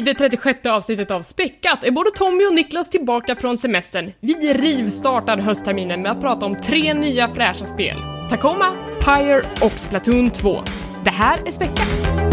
I det 36 avsnittet av Späckat är både Tommy och Niklas tillbaka från semestern. Vi rivstartar höstterminen med att prata om tre nya fräscha spel. Tacoma, Pyre och Splatoon 2. Det här är Späckat.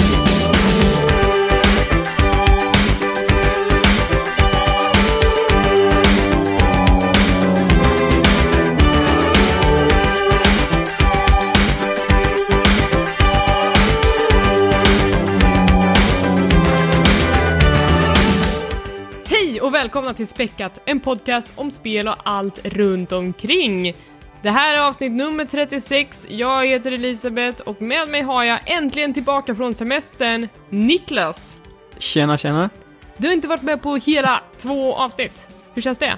Och välkomna till Späckat, en podcast om spel och allt runt omkring. Det här är avsnitt nummer 36, jag heter Elisabeth och med mig har jag äntligen tillbaka från semestern, Niklas. Tjena, tjena. Du har inte varit med på hela två avsnitt. Hur känns det?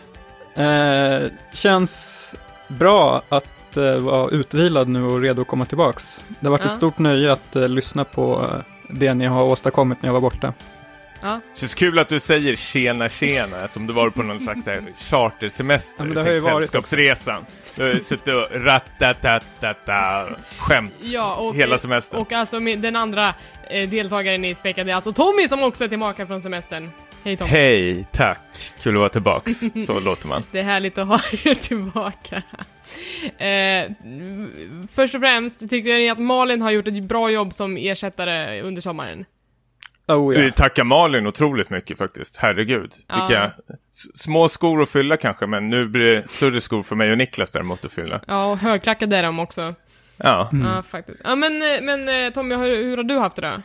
Eh, känns bra att eh, vara utvilad nu och redo att komma tillbaks. Det har varit Ja. ett stort nöje att eh, lyssna på eh, det ni har åstadkommit när jag var borta. Ja. Känns kul att du säger tjena tjena som du var på någon slags här chartersemester. Ja, det har ju varit Sällskapsresan. Du har suttit och ratatatata skämt Ja, och, hela semestern. Och alltså den andra eh, deltagaren i Späckat är alltså Tommy som också är tillbaka från semestern. Hej Tommy. Hej, tack. Kul att vara tillbaks. Så låter man. Det är härligt att ha er tillbaka. Eh, först och främst, tycker ni att Malin har gjort ett bra jobb som ersättare under sommaren? Oh, Vi ja. tackar Malin otroligt mycket faktiskt. Herregud. Ja. Vilka små skor att fylla kanske, men nu blir det större skor för mig och Niklas däremot att fylla. Ja, och högklackade är de också. Ja. Ja, faktiskt. Ja, men, eh, men eh, Tommy, hur, hur har du haft det då?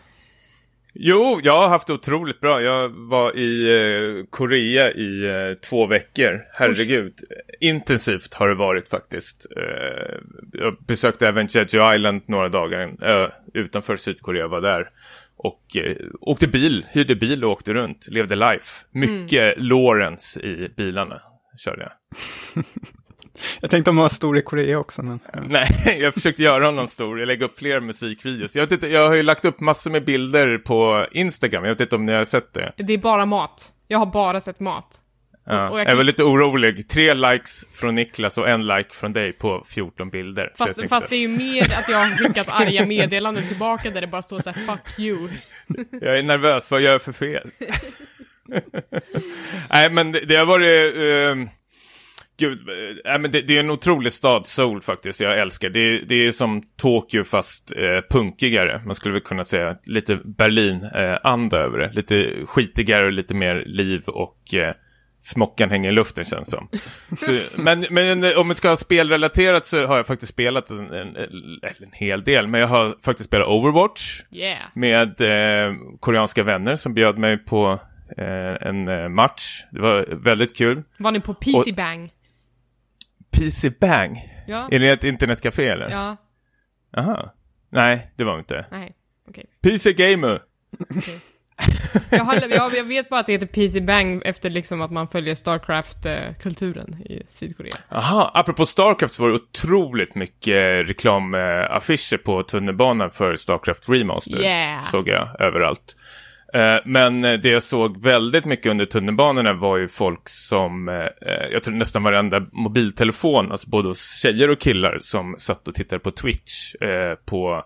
Jo, jag har haft det otroligt bra. Jag var i eh, Korea i eh, två veckor. Herregud. Intensivt har det varit faktiskt. Eh, jag besökte även Jeju Island några dagar. Ö utanför Sydkorea var där. Och eh, åkte bil, hyrde bil och åkte runt. Levde life. Mycket Lawrence i bilarna körde jag. Jag tänkte om man var stor i Korea också, men... Nej, jag försökte göra honom stor. Jag lägger upp fler musikvideos. Jag, vet inte, jag har ju lagt upp massor med bilder på Instagram. Jag vet inte om ni har sett det. Det är bara mat. Jag har bara sett mat. Ja, Och jag jag, var lite orolig. Tre likes från Niklas och en like från dig på 14 bilder. Fast, tänkte, fast det är ju mer att jag har skickat arga meddelanden tillbaka där det bara står så här “fuck you”. Jag är nervös, vad gör jag för fel? Nej, men det, det har varit... Uh, gud, eh, nej, men det, det är en otrolig stad, Seoul faktiskt. Jag älskar det. Det är som Tokyo fast eh, punkigare. Man skulle väl kunna säga lite Berlin-anda över det. Lite skitigare och lite mer liv och... Eh, Smockan hänger i luften känns som. Så, men, men om vi ska ha spelrelaterat så har jag faktiskt spelat en, en, en, en hel del. Men jag har faktiskt spelat Overwatch Yeah. med eh, koreanska vänner som bjöd mig på eh, en eh, match. Det var väldigt kul. Var ni på PC Bang? PC Bang, Ja. är det ett internetcafé eller? Ja. Aha. Nej, det var inte. Nej. Okej. PC Gamer. Jag, har, jag, jag vet bara att det heter PC Bang efter liksom att man följer Starcraft-kulturen i Sydkorea. Aha, apropå Starcraft så var det otroligt mycket reklamaffischer på tunnelbanan för Starcraft Remastered. Yeah. Såg jag överallt. Eh, Men det jag såg väldigt mycket under tunnelbanorna var ju folk som, eh, eh, jag tror nästan varenda mobiltelefon, alltså både hos tjejer och killar, som satt och tittade på Twitch på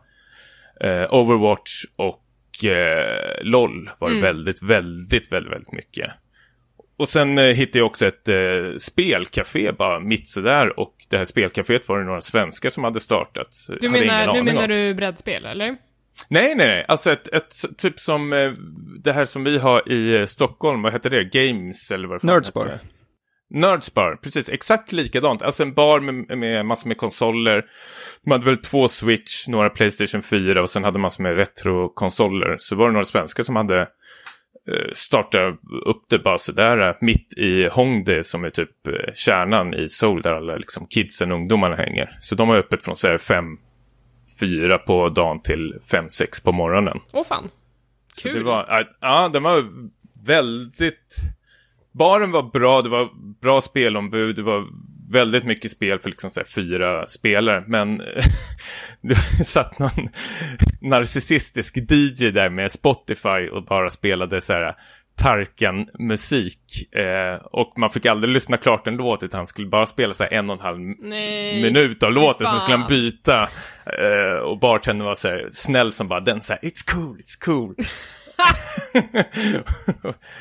Overwatch och eh, LOL var det väldigt, väldigt, väldigt, väldigt mycket. Och sen eh, hittade jag också ett eh, spelcafé bara mitt sådär och det här spelcaféet var det några svenskar som hade startat. Du Hade menar, du aning menar om. du brädspel, eller? Nej, nej, nej. Alltså ett, ett typ som eh, det här som vi har i eh, Stockholm, vad heter det? Games eller vad det fan Nerdsbar. heter. Nerdsbar, precis. Exakt likadant. Alltså en bar med, med massor med konsoler. De hade väl två Switch, några Playstation 4 och sen hade massor med retrokonsoler. Så var det några svenskar som hade eh, startat upp det bara sådär eh, mitt i Hongdae som är typ eh, kärnan i Seoul där alla liksom kidsen, ungdomarna hänger. Så de har öppet från så här fem, fyra på dagen till fem, sex på morgonen. Åh fan. Så Kul. det var, ja, ja, den var väldigt... Baren var bra, det var bra spelombud, det var väldigt mycket spel för liksom så fyra spelare. Men det satt någon narcissistisk DJ där med Spotify och bara spelade så här Tarkan-musik. Eh, och man fick aldrig lyssna klart en låt utan han skulle bara spela så en och en halv Nej. minut av låten. Sen skulle han byta. Eh, och bartendern var så här snäll som bara den så här, it's cool, it's cool.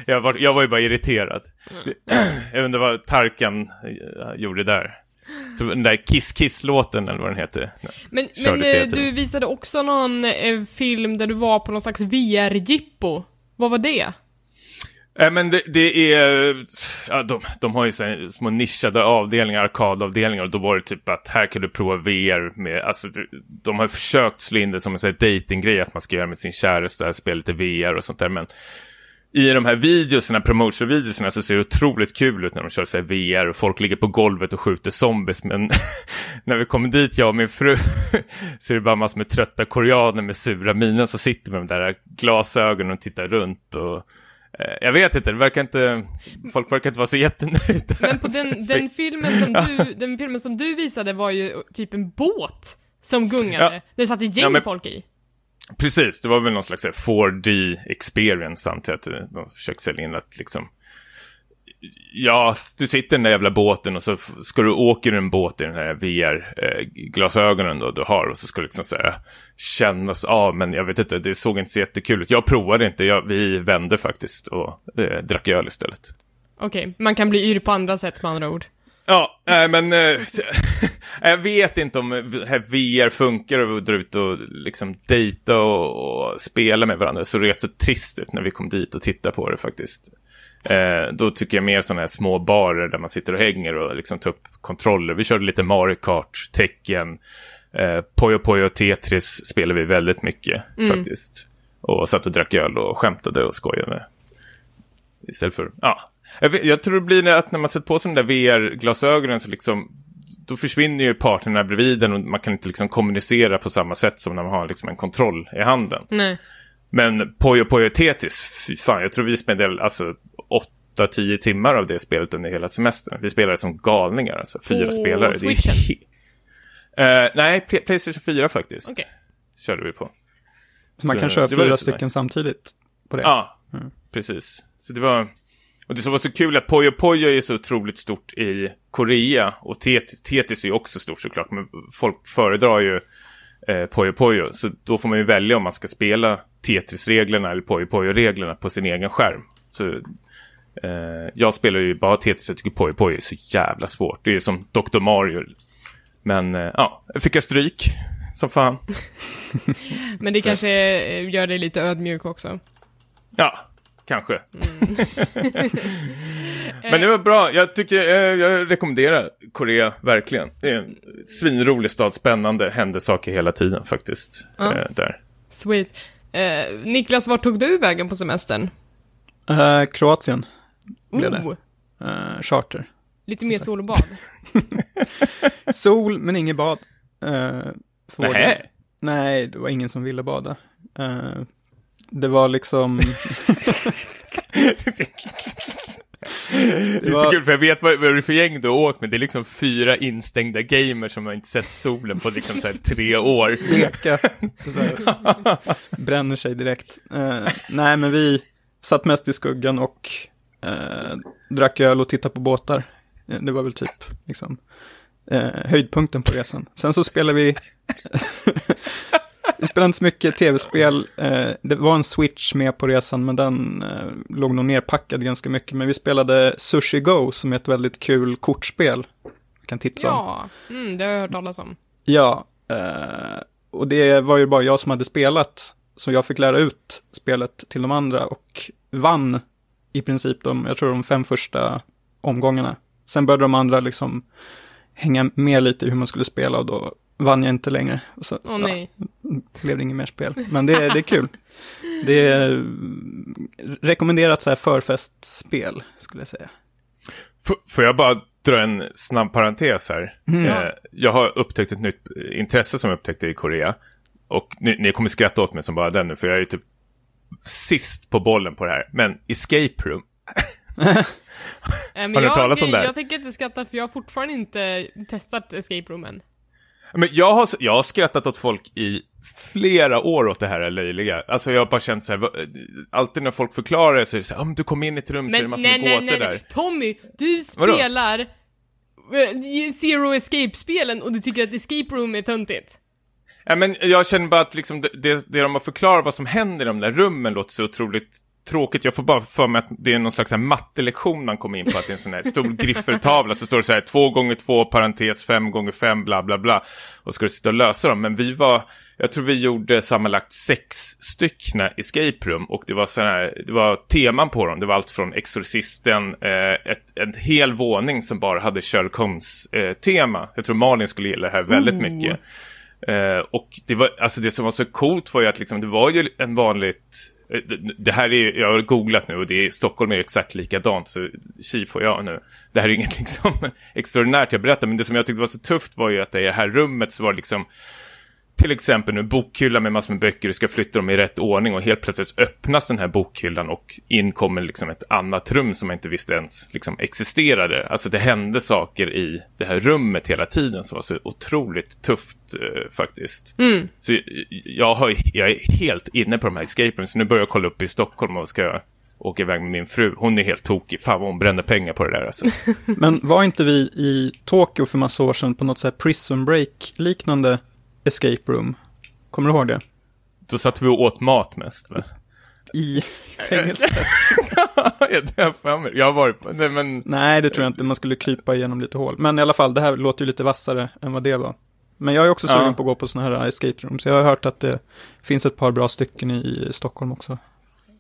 jag, var, jag var ju bara irriterad. jag undrar vad Tarkan eh, gjorde där. Så den där Kiss Kiss-låten eller vad den heter. Men, men eh, du visade också någon eh, film där du var på någon slags VR-jippo. Vad var det? Nej men det, det är, ja, de, de har ju så små nischade avdelningar, arkadavdelningar och då var det typ att här kan du prova VR med, alltså de har försökt slå in det som en sån här datinggrej att man ska göra med sin käresta, spela lite VR och sånt där men i de här videorna, promotion-videorna så ser det otroligt kul ut när de kör så här VR och folk ligger på golvet och skjuter zombies men när vi kommer dit, jag och min fru, så är det bara massor med trötta koreaner med sura miner som sitter med de där glasögonen och tittar runt och jag vet inte, det verkar inte, folk verkar inte vara så jättenöjda. Men på den, den, filmen som du, den filmen som du visade var ju typ en båt som gungade. Ja. Det satt ett gäng Ja, men- folk i. Precis, det var väl någon slags så här 4D experience att de försökte sälja in att liksom Ja, du sitter i den där jävla båten och så ska du åka i en båt i den här VR-glasögonen då du har och så ska du liksom här kännas av, men jag vet inte, det såg inte så jättekul ut. Jag provade inte, jag, vi vände faktiskt och eh, drack öl istället. Okej, man kan bli yr på andra sätt med andra ord. Ja, nej men eh, jag vet inte om VR funkar och dra ut och liksom dejta och, och spela med varandra. Så det är rätt så trist ut när vi kom dit och tittade på det faktiskt. Eh, då tycker jag mer sådana här små barer där man sitter och hänger och liksom tar upp kontroller. Vi körde lite Mario Kart, Tekken, eh, Puyo Puyo Tetris spelade vi väldigt mycket faktiskt. Och satt och drack öl och skämtade och skojade. Istället för, ja. Jag, vet, jag tror det blir att när man sätter på sig de där VR-glasögonen så liksom, då försvinner ju parterna bredvid en och man kan inte liksom kommunicera på samma sätt som när man har liksom en kontroll i handen. Nej. Men Puyo Puyo Tetris, fy fan, jag tror vi spenderade alltså 8-10 timmar av det spelet under hela semestern. Vi spelade som galningar, alltså fyra På spelare. Det är Switchen? he- Eh, nej, Playstation 4 faktiskt. Okej. Körde vi på. Man Så kan köra fyra stycken nice. samtidigt på det. Ja, precis. Så det var... Och det som var så kul att Puyo Puyo är så otroligt stort i Korea och Tetis, Tetis är ju också stort såklart, men folk föredrar ju eh, Puyo Puyo. Så då får man ju välja om man ska spela Tetris-reglerna eller Puyo Puyo-reglerna på sin egen skärm. Så eh, jag spelar ju bara Tetris, jag tycker Puyo Puyo är så jävla svårt. Det är ju som Dr. Mario. Men eh, ja, jag fick jag stryk som fan. Men det kanske eh, gör dig lite ödmjuk också. Ja, kanske. Men det var bra. Jag tycker, eh, jag rekommenderar Korea, verkligen. Det är en svinrolig stad, spännande, händer saker hela tiden faktiskt. Ja. Eh, där. Sweet. Eh, Niklas, vart tog du vägen på semestern? Eh, Kroatien, Blev det? Oh, eh, charter. lite mer sol och bad. Sol, men inget bad. Uh, Nähä. Nej, det var ingen som ville bada. Eh, det var liksom... Det är så kul för jag vet vad, vad det är för gäng du åkt med. Det är liksom fyra instängda gamers som har inte sett solen på liksom så här tre år. Bleka. Så här, bränner sig direkt. Eh, nej, men vi satt mest i skuggan och eh, drack öl och tittade på båtar. Eh, det var väl typ liksom eh, höjdpunkten på resan. Sen så spelade vi... vi spelade inte så mycket tv-spel. Eh, det var en switch med på resan, men den eh, låg nog nerpackad ganska mycket. Men vi spelade Sushi Go, som är ett väldigt kul kortspel. Jag kan tipsa om. Ja, mm, det har jag hört talas om. Ja, eh, och det var ju bara jag som hade spelat, så jag fick lära ut spelet till de andra och vann i princip de, jag tror de fem första omgångarna. Sen började de andra liksom hänga med lite i hur man skulle spela och då vann jag inte längre. Så, Åh nej. Ja, blev det inget mer spel. Men det, det är kul. Det är mm, rekommenderat så här förfestspel, skulle jag säga. F- får jag bara dra en snabb parentes här? Mm. Eh, jag har upptäckt ett nytt intresse som jag upptäckte i Korea. Och ni, ni kommer skratta åt mig som bara den nu, för jag är ju typ sist på bollen på det här. Men escape room. Men Har ni jag, talat om det här? Jag tänker inte skratta för jag har fortfarande inte testat escape roomen. Men jag har, jag har skrattat åt folk i flera år åt det här löjliga. Alltså jag har bara känt så här, alltid när folk förklarar det så är det så här, om du kommer in i ett rum så är det Men massor nej, med nej, gåtor nej, där. Tommy, du Vadå? spelar eh, Zero Escape-spelen och du tycker att escape room är töntigt. Ja, men jag känner bara att liksom det, det, det de har förklarat vad som händer i de där rummen låter så otroligt tråkigt. Jag får bara för mig att det är någon slags här mattelektion man kommer in på. Att det är en sån här stor griffeltavla. Så står det så här två gånger två parentes fem gånger fem bla bla bla. Och ska du sitta och lösa dem. Men vi var, jag tror vi gjorde sammanlagt sex styckna escape room. Och det var så här, det var teman på dem. Det var allt från Exorcisten, eh, ett, en hel våning som bara hade Sherlock Holmes-tema. Eh, jag tror Malin skulle gilla det här väldigt Oh. mycket. Eh, och det, var, alltså det som var så coolt var ju att liksom, det var ju en vanligt... Eh, det- Det här är, jag har googlat nu och det är, Stockholm är exakt likadant, så tji får jag nu. Det här är inget liksom extraordinärt jag berättar, men det som jag tyckte var så tufft var ju att i det här rummet så var det liksom till exempel nu bokhylla med massor med böcker, du ska flytta dem i rätt ordning och helt plötsligt öppnas den här bokhyllan och in kommer liksom ett annat rum som man inte visste ens liksom existerade. Alltså det hände saker i det här rummet hela tiden som var så otroligt tufft eh, faktiskt. Så jag, jag, har, jag är helt inne på de här escape rooms, så nu börjar jag kolla upp i Stockholm och ska åka iväg med min fru. Hon är helt tokig, fan vad hon bränner pengar på det där alltså. Men var inte vi i Tokyo för massa år sedan på något så här prison break-liknande escape room? Kommer du ihåg det? Då satt vi och åt mat mest. Va? I fängelse? Ja, det har jag. Jag har varit på, nej men Nej, det tror jag inte. Man skulle krypa igenom lite hål. Men i alla fall, det här låter ju lite vassare än vad det var. Men jag är också sugen Ja. på att gå på sådana här escape rooms. Jag har hört att det finns ett par bra stycken i Stockholm också.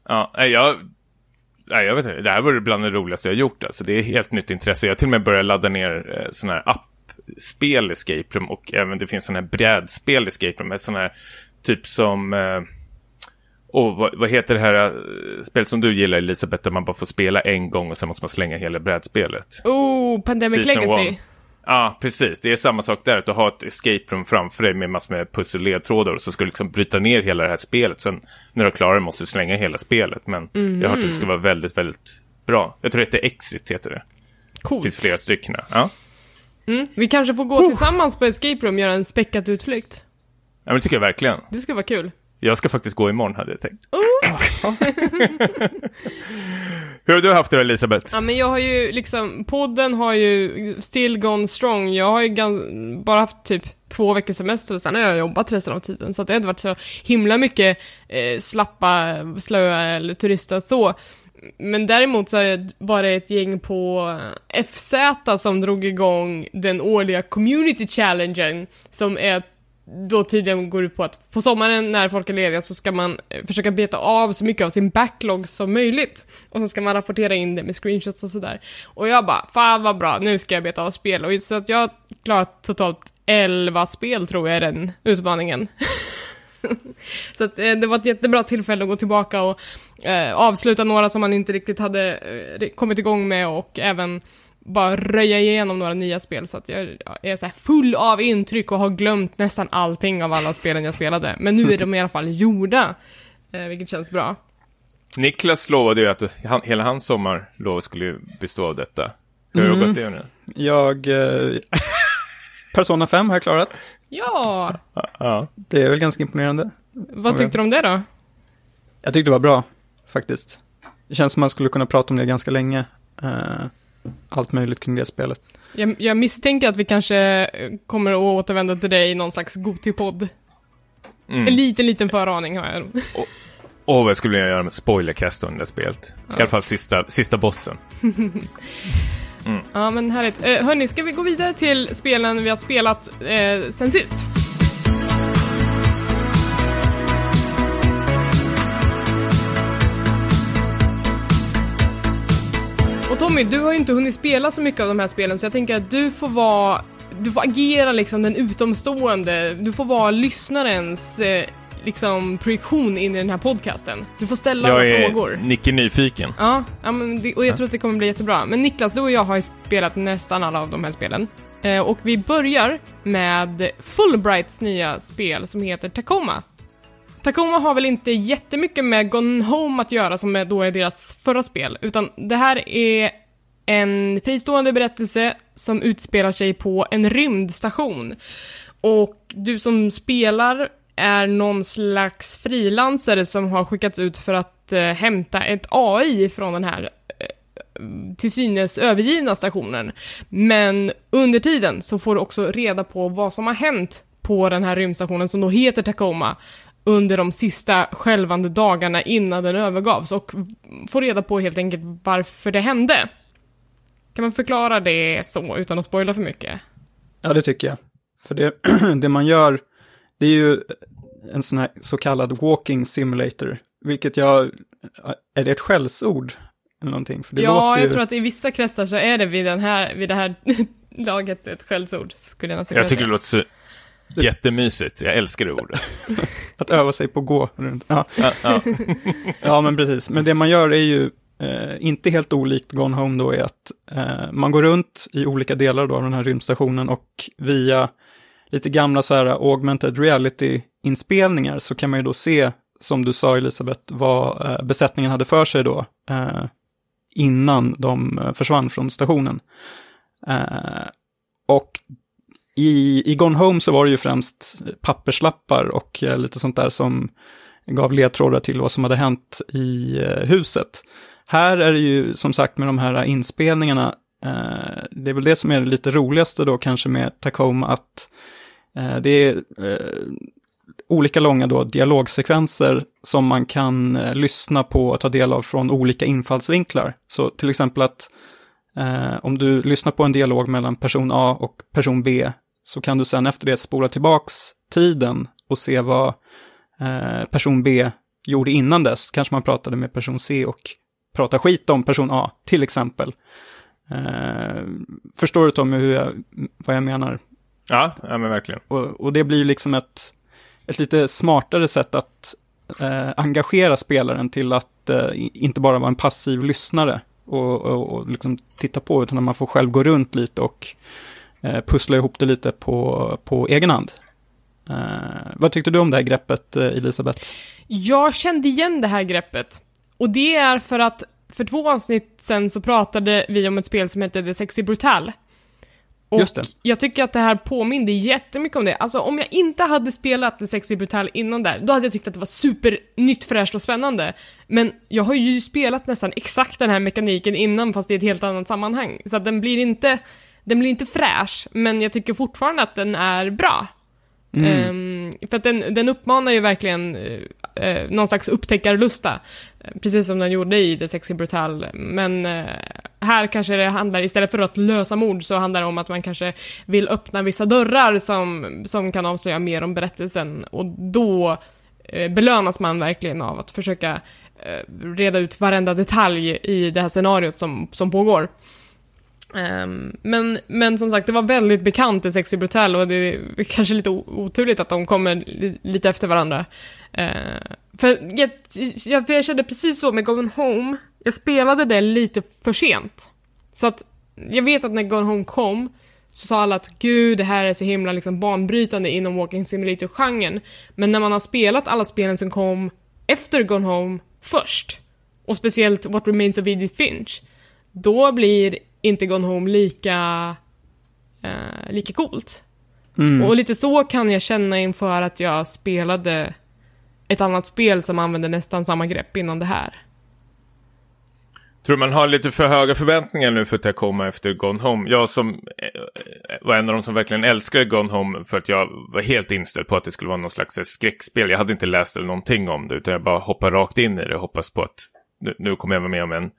Ja, jag, nej, jag vet inte. Det här var bland det roligaste jag gjort. Alltså, det är helt nytt intresse. Jag har till och med börjat ladda ner eh, sådana här appspel escape room och även det finns sådana här brädspel escape room. Ett sådana här typ som... Eh, och vad, vad heter det här eh, spelet som du gillar Elisabeth, där man bara får spela en gång och sen måste man slänga hela brädspelet? Oh, Pandemic Season Legacy. one. Ja, precis. Det är samma sak där. Att du har ett escape room framför dig med massor med pusselledtrådar och så ska du liksom bryta ner hela det här spelet. Sen när du är klar måste du slänga hela spelet. Men jag har hört att det ska vara väldigt, väldigt bra. Jag tror att det heter Exit, heter det. Det finns Coolt. flera stycken. Ja. Vi kanske får gå tillsammans på Escape Room och göra en späckat utflykt. ja, men det tycker jag verkligen. Det skulle vara kul. Jag ska faktiskt gå imorgon, hade jag tänkt. Hur har du haft det Elisabeth? Ja, men jag har ju liksom, podden har ju still gone strong. Jag har ju gan- bara haft typ två veckors semester och sen har jag jobbat resten av tiden. Så att det har inte varit så himla mycket eh, slappa, slöa eller turista så. Men däremot så var det ett gäng på FZ som drog igång den årliga community challengen som är då tydligen går ut på att på sommaren när folk är lediga så ska man eh, försöka beta av så mycket av sin backlog som möjligt. Och så ska man rapportera in det med screenshots och sådär. Och jag bara, fan vad bra, nu ska jag beta av spel. Och så att jag har klarat totalt 11 spel tror jag är den utmaningen. så att eh, det var ett jättebra tillfälle att gå tillbaka och eh, avsluta några som man inte riktigt hade eh, kommit igång med och även bara röja igenom några nya spel så att jag jag är så här full av intryck och har glömt nästan allting av alla spelen jag spelade. Men nu är de i alla fall gjorda, eh, vilket känns bra. Niklas lovade ju att han, hela hans sommarlov skulle ju bestå av detta. Hur har det gått det nu? Jag... Eh, Persona 5 har jag klarat. Ja, Ja. Det är väl ganska imponerande. vad tyckte du om det då? Jag tyckte det var bra, faktiskt. Det känns som man skulle kunna prata om det ganska länge. Eh, allt möjligt kring det spelet. Jag, jag misstänker att vi kanske eh, kommer att återvända till dig i någon slags Goti-podd. Mm. En liten, liten föraning har jag. Åh, vad jag skulle vilja göra med spoilercast det där spelet. I alla fall sista, sista bossen. Mm. Ja, men härligt. Eh, hörni, ska vi gå vidare till spelen vi har spelat eh, sen sist? Och Tommy, du har ju inte hunnit spela så mycket av de här spelen, så jag tänker att du får vara... Du får agera liksom den utomstående. Du får vara lyssnarens eh, liksom projektion in i den här podcasten. Du får ställa Jag är frågor. Nicke nyfiken. Ja, ja men det, och jag tror att det kommer bli jättebra. Men Niklas, du och jag har ju spelat nästan alla av de här spelen. Eh, och vi börjar med Fulbrights nya spel som heter Tacoma. Tacoma har väl inte jättemycket med Gone Home att göra som då är deras förra spel, utan det här är en fristående berättelse som utspelar sig på en rymdstation. Och du som spelar är någon slags frilansare som har skickats ut för att eh, hämta ett AI från den här eh, till synes övergivna stationen. Men under tiden så får du också reda på vad som har hänt på den här rymdstationen som då heter Tacoma under de sista skälvande dagarna innan den övergavs och får reda på helt enkelt varför det hände. Kan man förklara det så utan att spoila för mycket? Ja, det tycker jag. För det, det man gör, det är ju en sån här så kallad walking simulator. Vilket jag, är det ett skällsord? Eller någonting? För det ja, låter jag ju, tror att i vissa kretsar så är det vid, den här, vid det här laget ett skällsord, skulle jag nästan kunna Jag tycker det säga. låter så jättemysigt. Jag älskar det ordet. Att öva sig på att gå runt. Ja. Ja, ja. ja, men precis. Men det man gör är ju eh, inte helt olikt Gone Home då, är att eh, man går runt i olika delar då av den här rymdstationen och via lite gamla så här augmented reality-inspelningar så kan man ju då se, som du sa Elisabeth, vad eh, besättningen hade för sig då eh, innan de eh, försvann från stationen. Eh, och i, i Gone Home så var det ju främst papperslappar och eh, lite sånt där som gav ledtrådar till vad som hade hänt i eh, huset. Här är det ju som sagt med de här inspelningarna, det är väl det som är det lite roligaste då kanske med Tacoma, att eh, Eh, det är eh, olika långa då dialogsekvenser som man kan eh, lyssna på och ta del av från olika infallsvinklar. Så till exempel att eh, om du lyssnar på en dialog mellan person A och person B så kan du sen efter det spola tillbaks tiden och se vad eh, person B gjorde innan dess. Kanske man pratade med person C och pratade skit om person A, till exempel. Eh, förstår du Tommy hur jag, vad jag menar? Ja, ja men verkligen. Och, och det blir liksom ett, ett lite smartare sätt att eh, engagera spelaren till att eh, inte bara vara en passiv lyssnare och, och, och liksom titta på, utan att man får själv gå runt lite och eh, pussla ihop det lite på, på egen hand. Eh, vad tyckte du om det här greppet, eh, Elisabeth? Jag kände igen det här greppet. Och det är för att för två avsnitt sen så pratade vi om ett spel som heter The Sexy Brutal. Och Just det. jag tycker att det här påminde jättemycket om det. Alltså om jag inte hade spelat The Sexy Brutal innan där, då hade jag tyckt att det var supernytt, fräscht och spännande. Men jag har ju spelat nästan exakt den här mekaniken innan, fast i ett helt annat sammanhang. Så att den blir inte, den blir inte fräsch, men jag tycker fortfarande att den är bra. Mm. Ehm, för att den, den uppmanar ju verkligen uh, någon slags upptäckarlusta. Eh, precis som den gjorde i The Sexy Brutal. Men uh, här kanske det handlar, istället för att lösa mord, så handlar det om att man kanske vill öppna vissa dörrar som, som kan avslöja mer om berättelsen. Och då uh, belönas man verkligen av att försöka reda ut varenda detalj i det här scenariot som, som pågår. Ehm, men, men som sagt, det var väldigt bekant i Sexy Brutal och det är kanske lite oturligt att de kommer li, lite efter varandra. Ehm, för jag, jag, för jag kände precis så med Gone Home, jag spelade det lite för sent. Så att jag vet att när Gone Home kom så sa alla att gud, det här är så himla liksom banbrytande inom Walking Simulator-genren. Men när man har spelat alla spelen som kom efter Gone Home först, och speciellt What Remains of Edith Finch, då blir inte Gone Home lika, eh, lika coolt. Mm. Och lite så kan jag känna inför att jag spelade ett annat spel som använde nästan samma grepp innan det här. Tror man har lite för höga förväntningar nu för att jag kommer efter Gone Home. Jag som eh, var en av de som verkligen älskade Gone Home för att jag var helt inställd på att det skulle vara någon slags skräckspel. Jag hade inte läst eller någonting om det utan jag bara hoppade rakt in i det och hoppas på att nu, nu kommer jag vara med om en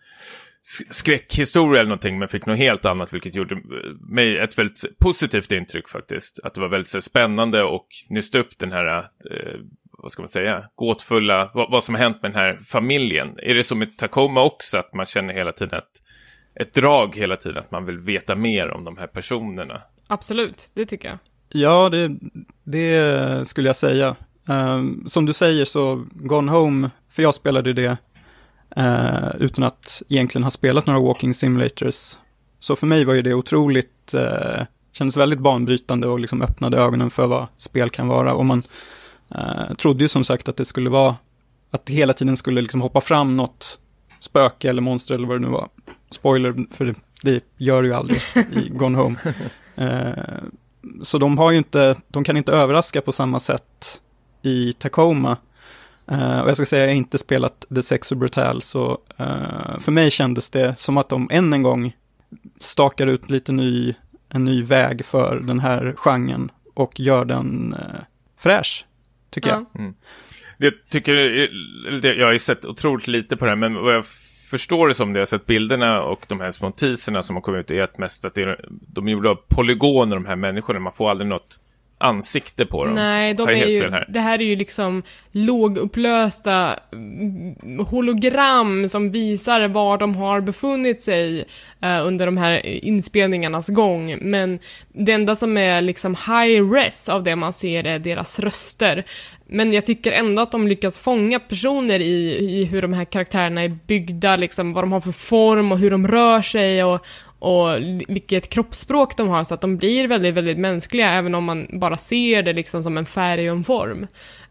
skräckhistoria eller någonting men fick något helt annat vilket gjorde mig ett väldigt positivt intryck faktiskt. Att det var väldigt så, spännande och nysta upp den här, eh, vad ska man säga, gåtfulla, vad, vad som har hänt med den här familjen. Är det som i Tacoma också att man känner hela tiden att ett drag hela tiden att man vill veta mer om de här personerna? Absolut, det tycker jag. Ja, det, det skulle jag säga. Ehm, som du säger så, Gone Home, för jag spelade det eh, utan att egentligen ha spelat några Walking Simulators. Så för mig var ju det otroligt, uh, kändes väldigt banbrytande och liksom öppnade ögonen för vad spel kan vara. Och man eh, trodde ju som sagt att det skulle vara, att det hela tiden skulle liksom hoppa fram något spöke eller monster eller vad det nu var. Spoiler, för det, det gör det ju aldrig i Gone Home. Eh, så de har ju inte, de kan inte överraska på samma sätt i Tacoma. Eh, och jag ska säga, jag har inte spelat The Sex och Brutal, så eh, för mig kändes det som att de än en gång stakar ut lite ny, en ny väg för den här genren. och gör den eh, fräsch, tycker Ja. jag. Jag tycker, jag har ju sett otroligt lite på det här, men vad jag förstår det som det, jag har sett bilderna och de här små teaserna som har kommit ut, är att mest att det är, de är gjorda av polygoner, de här människorna, man får aldrig något ansikte på dem. Nej, de är ju, här? det här är ju liksom lågupplösta mm, hologram som visar var de har befunnit sig eh, under de här inspelningarnas gång. Men det enda som är liksom high res av det man ser är deras röster. Men jag tycker ändå att de lyckas fånga personer i, i hur de här karaktärerna är byggda, liksom vad de har för form och hur de rör sig och, och vilket kroppsspråk de har så att de blir väldigt, väldigt mänskliga även om man bara ser det liksom som en färg och en form.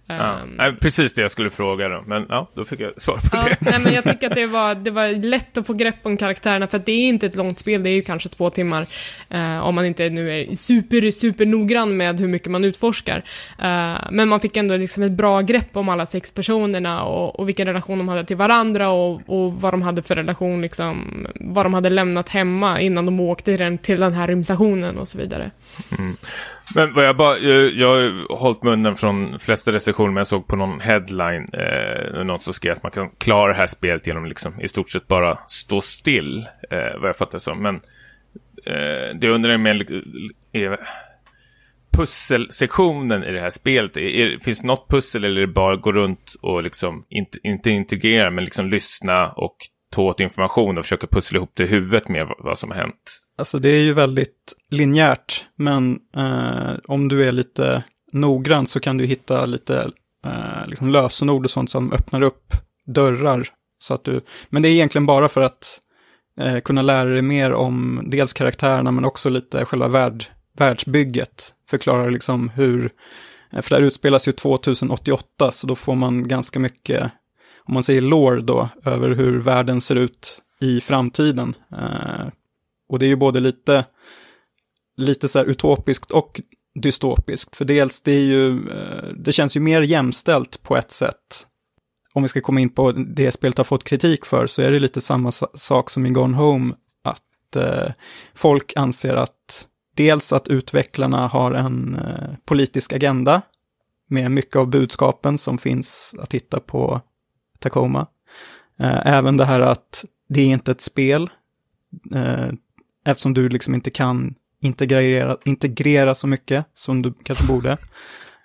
Ja. Ehm, precis det jag skulle fråga då, men ja, då fick jag svar på Ja, det. nej, men jag tycker att det var, det var lätt att få grepp om karaktärerna för det är inte ett långt spel, det är ju kanske två timmar. eh, om man inte nu är super, super noggrann med hur mycket man utforskar. Eh, men man fick ändå liksom ett bra grepp om alla sex personerna och, och vilken relation de hade till varandra och, och vad de hade för relation, liksom, vad de hade lämnat hemma innan de åkte till den, till den här rymdstationen och så vidare. Men vad jag bara, jag, jag har hållit munnen från flesta recensioner, men jag såg på någon headline, eh, någon som skrev att man kan klara det här spelet genom liksom i stort sett bara stå still, eh, vad jag fattar det som. Men eh, det jag undrar är med är pusselsektionen i det här spelet, är, är, finns det något pussel eller är det bara gå runt och liksom, inte, inte integrera, men liksom lyssna och ta åt information och försöka pussla ihop det i huvudet med vad, vad som har hänt? Alltså det är ju väldigt linjärt, men eh, om du är lite noggrann så kan du hitta lite eh, liksom lösenord och sånt som öppnar upp dörrar. Så att du, men det är egentligen bara för att eh, kunna lära dig mer om dels karaktärerna men också lite själva värld, världsbygget. Förklarar liksom hur, eh, för det här utspelas ju 2088 så då får man ganska mycket, om man säger lore då, över hur världen ser ut i framtiden. Eh, och det är ju både lite, lite så här utopiskt och dystopiskt. För dels, det är ju, eh, det känns ju mer jämställt på ett sätt. Om vi ska komma in på det spelet har fått kritik för, så är det lite samma sak som i Gone Home. Att eh, folk anser att dels att utvecklarna har en eh, politisk agenda med mycket av budskapen som finns att hitta på Tacoma. Eh, även det här att det är inte ett spel, eh, eftersom du liksom inte kan integrera, integrera så mycket som du kanske borde.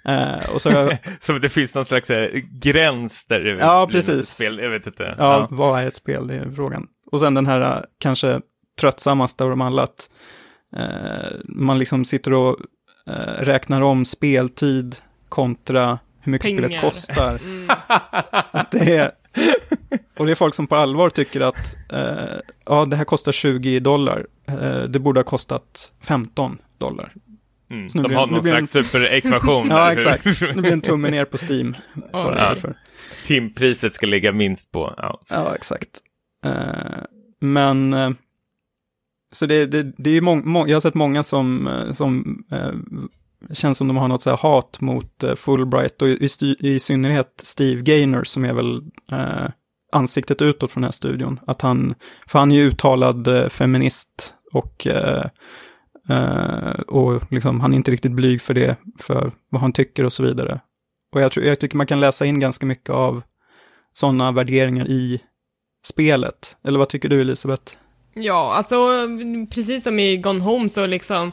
Eh, och så jag, Som att det finns någon slags eh, gräns där. det Ja, precis. ett Spel, jag vet inte. ja, vad är ett spel? Det är frågan. Och sen den här eh, kanske tröttsammaste av dem alla, att eh, man liksom sitter och eh, räknar om speltid kontra hur mycket Pengar. spelet kostar. Mm. Att det är, och det är folk som på allvar tycker att eh, ja, det här kostar 20 dollar. Eh, det borde ha kostat 15 dollar. Mm. Nu De blir- har nu någon slags superekvation. Ja, exakt. Det blir en tumme ner på Steam. är Ja. Timpriset ska ligga minst på. Ja. Ja, exakt. Eh, men, eh, så det, det, det är ju mång, må, jag har sett många som, eh, som eh, känns som de har något så här hat mot eh, Fulbright och i, i, i synnerhet Steve Gaynor som är väl eh, ansiktet utåt från den här studion. Att han, för han är ju uttalad eh, feminist och, eh, eh, och liksom, han är inte riktigt blyg för det, för vad han tycker och så vidare. Och jag, tror, jag tycker man kan läsa in ganska mycket av sådana värderingar i spelet. Eller vad tycker du Elisabeth? Ja, alltså precis som i Gone Home så liksom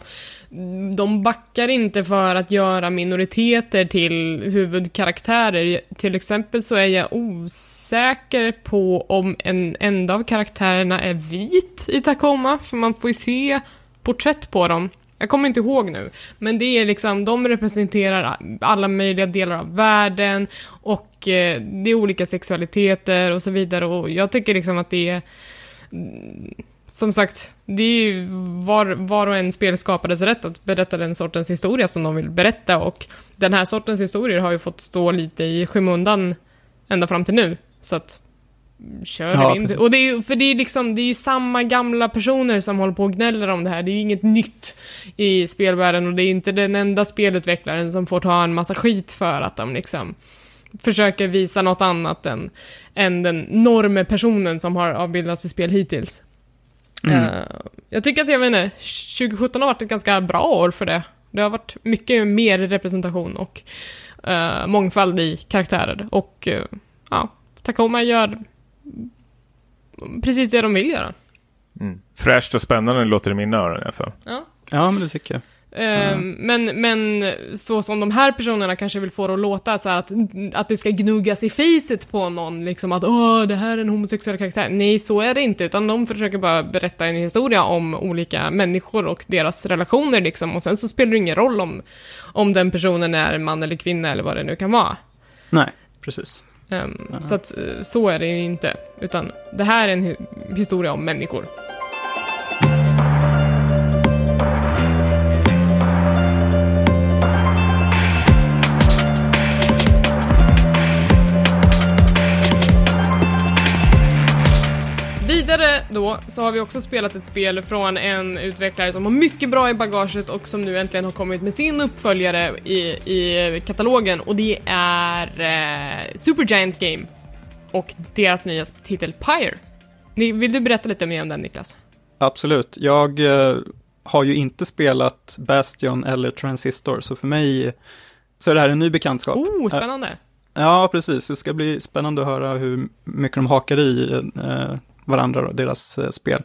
de backar inte för att göra minoriteter till huvudkaraktärer. Till exempel så är jag osäker på om en enda av karaktärerna är vit i Tacoma, för man får ju se porträtt på dem. Jag kommer inte ihåg nu, men det är liksom, de representerar alla möjliga delar av världen och eh, det är olika sexualiteter och så vidare och jag tycker liksom att det är som sagt, det är ju var, var och en spelskapares rätt att berätta den sortens historia som de vill berätta och den här sortens historier har ju fått stå lite i skymundan ända fram till nu. Så att, kör Ja, in. Och det är ju, för det är liksom, det är ju samma gamla personer som håller på och gnäller om det här. Det är ju inget nytt i spelvärlden och det är inte den enda spelutvecklaren som får ta en massa skit för att de liksom försöker visa något annat än, än den normepersonen som har avbildats i spel hittills. Mm. Eh, jag tycker att, jag vet inte, 2017 har varit ett ganska bra år för det. Det har varit mycket mer representation och uh, mångfald i karaktärer. Och uh, ja, Tacoma gör precis det de vill göra. Mm. Fräscht och spännande låter det i mina öron i alla fall. Ja. Ja, men det tycker jag. Mm. Men, men så som de här personerna kanske vill få det att låta så att, att det ska gnuggas i facet på någon, liksom att åh, det här är en homosexuell karaktär. Nej, så är det inte, utan de försöker bara berätta en historia om olika människor och deras relationer liksom, och sen så spelar det ingen roll om, om den personen är man eller kvinna eller vad det nu kan vara. Nej, precis. Um, så att så är det ju inte, utan det här är en historia om människor. Vidare då så har vi också spelat ett spel från en utvecklare som har mycket bra i bagaget och som nu äntligen har kommit med sin uppföljare i, i katalogen och det är eh, Supergiant Game och deras nya titel Pyre. Vill du berätta lite mer om den Niklas? Absolut. Jag eh, har ju inte spelat Bastion eller Transistor, så för mig så är det här en ny bekantskap. Oh, spännande! Eh, ja, precis. Det ska bli spännande att höra hur mycket de hakar i eh, varandra och deras eh, spel.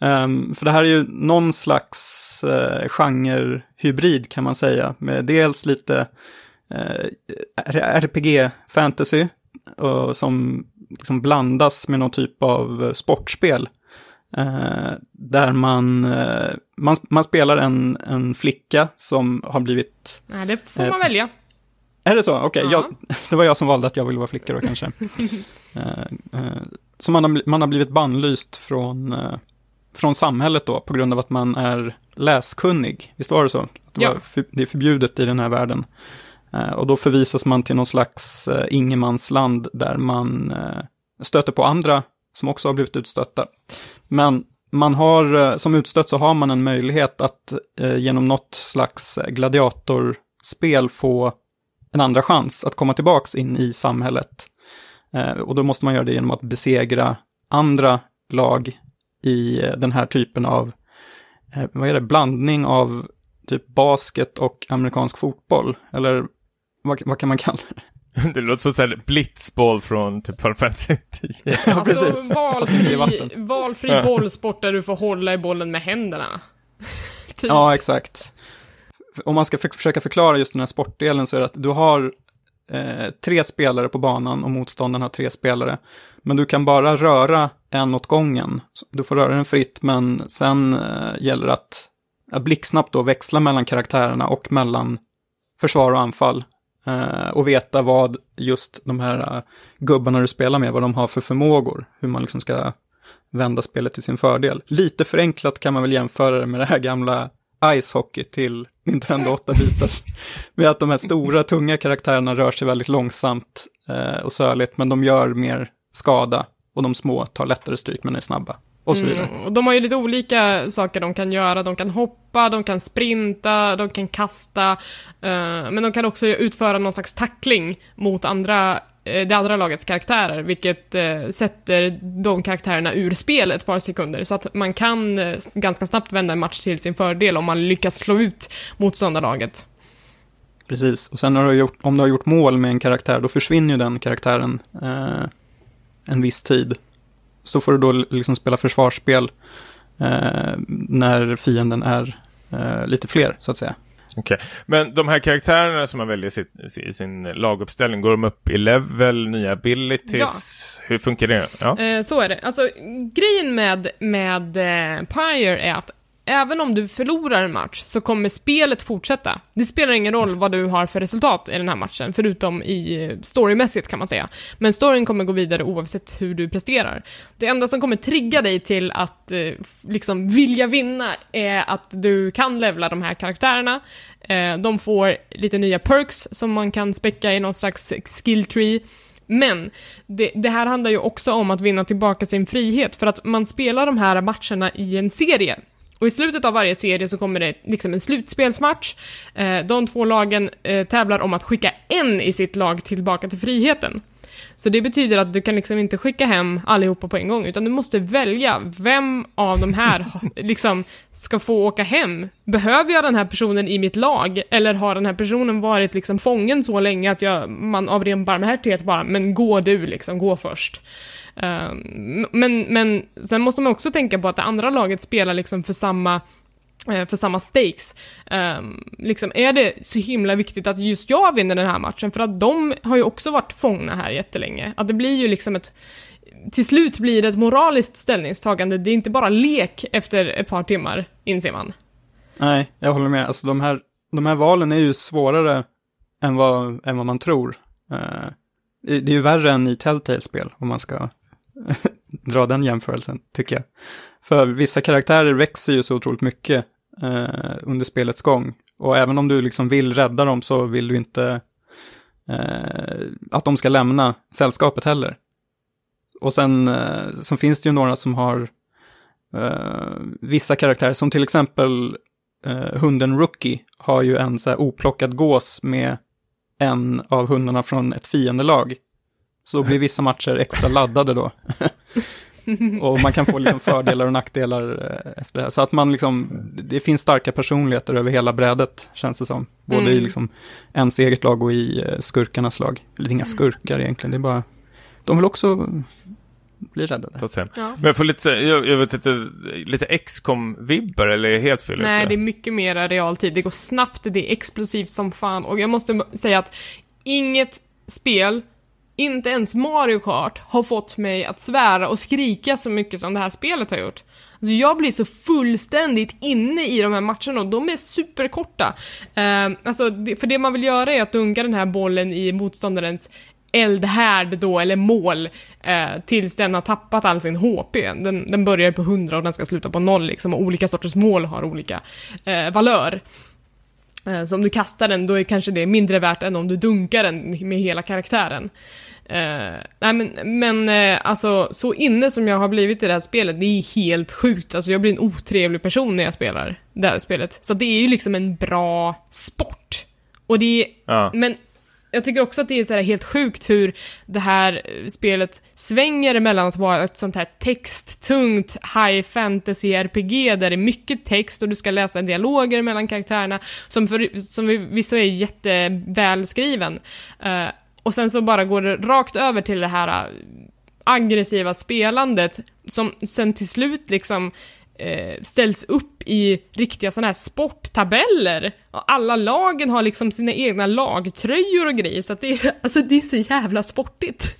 Um, för det här är ju någon slags uh, genre-hybrid kan man säga, med dels lite uh, RPG-fantasy uh, som liksom blandas med någon typ av sportspel. där man, man, man spelar en, en flicka som har blivit... Nej, det får man välja. Är det så? Okej, okay. det var jag som valde att jag ville vara flicka då kanske. Så man har, man har blivit bannlyst från, eh, från samhället då, på grund av att man är läskunnig. Visst var det så? Det, ja. för, det är förbjudet i den här världen. Eh, och då förvisas man till någon slags eh, ingenmansland där man stöter på andra som också har blivit utstötta. Men man har, som utstött så har man en möjlighet att genom något slags gladiatorspel få en andra chans att komma tillbaks in i samhället. Eh, och då måste man göra det genom att besegra andra lag i eh, den här typen av, eh, vad är det, blandning av typ basket och amerikansk fotboll. Eller vad, vad kan man kalla det? Det låter som såhär blitzboll från typ Final Fantasy 10. ja, alltså, precis. valfri, valfri bollsport där du får hålla i bollen med händerna. typ. Ja, exakt. Om man ska försöka förklara just den här sportdelen så är det att du har eh, tre spelare på banan och motståndaren har tre spelare. Men du kan bara röra en åt gången. Du får röra den fritt, men sen eh, gäller det att, att blixtsnabbt då växla mellan karaktärerna och mellan försvar och anfall. Eh, och veta vad just de här eh, gubbarna du spelar med, vad de har för förmågor. Hur man liksom ska vända spelet till sin fördel. Lite förenklat kan man väl jämföra det med det här gamla Ice Hockey till Nintendo 8-bitars. med att de här stora, tunga karaktärerna rör sig väldigt långsamt eh, och söligt, men de gör mer skada. Och de små tar lättare stryk, men är snabba. Och så vidare. Mm, och de har ju lite olika saker de kan göra. De kan hoppa, de kan sprinta, de kan kasta. Eh, men de kan också utföra någon slags tackling mot andra Eh, det andra lagets karaktärer, vilket eh, sätter de karaktärerna ur spelet ett par sekunder. Så att man kan eh, ganska snabbt vända en match till sin fördel om man lyckas slå ut motståndarlaget. Precis, och sen har du gjort, om du har gjort mål med en karaktär, då försvinner ju den karaktären eh, en viss tid. Så får du då liksom spela försvarsspel eh, när fienden är eh, lite fler, så att säga. Okej, okay. men de här karaktärerna som man väljer i sin laguppställning, går de upp i level, nya abilities? Ja. Hur funkar det? Ja. Eh, så är det. Alltså, grejen med, med eh, Pyre är att även om du förlorar en match så kommer spelet fortsätta. Det spelar ingen roll vad du har för resultat i den här matchen, förutom i eh, storymässigt kan man säga. Men storyn kommer gå vidare oavsett hur du presterar. Det enda som kommer trigga dig till att eh, liksom vilja vinna är att du kan levla de här karaktärerna. Eh, de får lite nya perks som man kan späcka i någon slags skill tree. Men det, det, här handlar ju också om att vinna tillbaka sin frihet, för att man spelar de här matcherna i en serie. Och i slutet av varje serie så kommer det liksom en slutspelsmatch. Eh, de två lagen eh, tävlar om att skicka en i sitt lag tillbaka till friheten. Så det betyder att du kan liksom inte skicka hem allihopa på en gång, utan du måste välja vem av de här liksom ska få åka hem. Behöver jag den här personen i mitt lag? Eller har den här personen varit liksom fången så länge att jag, man av ren barmhärtighet bara, men gå du liksom, gå först. Ehm, men, men sen måste man också tänka på att det andra laget spelar liksom för samma eh, för samma stakes. Um, liksom, är det så himla viktigt att just jag vinner den här matchen? För att de har ju också varit fångna här jättelänge. Att det blir ju liksom ett... Till slut blir det ett moraliskt ställningstagande. Det är inte bara lek efter ett par timmar, inser man. Nej, jag håller med. Alltså de här, de här valen är ju svårare än vad, än vad man tror. Uh, det är ju värre än i Telltale-spel, om man ska dra den jämförelsen, tycker jag. För vissa karaktärer växer ju så otroligt mycket eh, under spelets gång. Och även om du liksom vill rädda dem så vill du inte eh, att de ska lämna sällskapet heller. Och sen, eh, sen finns det ju några som har eh, vissa karaktärer, som till exempel eh, hunden Rookie har ju en så här oplockad gås med en av hundarna från ett fiendelag. Så blir vissa matcher extra laddade då. och man kan få liksom fördelar och nackdelar eh, efter det här. Så att man liksom, det finns starka personligheter över hela brädet, känns det som. Både mm. i liksom ens eget lag och i eh, skurkarnas lag. Eller inga skurkar egentligen, det är bara, de vill också bli räddade. Ja. Men jag får lite, jag, jag vet inte, lite XCOM-vibbar eller helt fel Nej, det är mycket mer realtid. Det går snabbt, det är explosivt som fan och jag måste säga att inget spel inte ens Mario Kart har fått mig att svära och skrika så mycket som det här spelet har gjort. Alltså jag blir så fullständigt inne i de här matcherna och de är superkorta. Eh, alltså, för det man vill göra är att dunka den här bollen i motståndarens eldhärd då, eller mål, eh, tills den har tappat all sin HP. Den, den börjar på 100 och den ska sluta på 0 liksom, och olika sorters mål har olika eh, valör. Eh, så om du kastar den, då är kanske det mindre värt än om du dunkar den med hela karaktären. Uh, nej men, men uh, alltså så inne som jag har blivit i det här spelet, det är helt sjukt. Alltså jag blir en otrevlig person när jag spelar det här spelet. Så det är ju liksom en bra sport. Och det är, ja. men jag tycker också att det är så helt sjukt hur det här spelet svänger mellan att vara ett sånt här texttungt high fantasy RPG där det är mycket text och du ska läsa dialoger mellan karaktärerna som, för, som vissa är jättevälskriven. Uh, och sen så bara går det rakt över till det här äh, aggressiva spelandet som sen till slut liksom eh, ställs upp i riktiga sådana här sporttabeller. Och alla lagen har liksom sina egna lagtröjor och grejer, så att det är, alltså det är så jävla sportigt.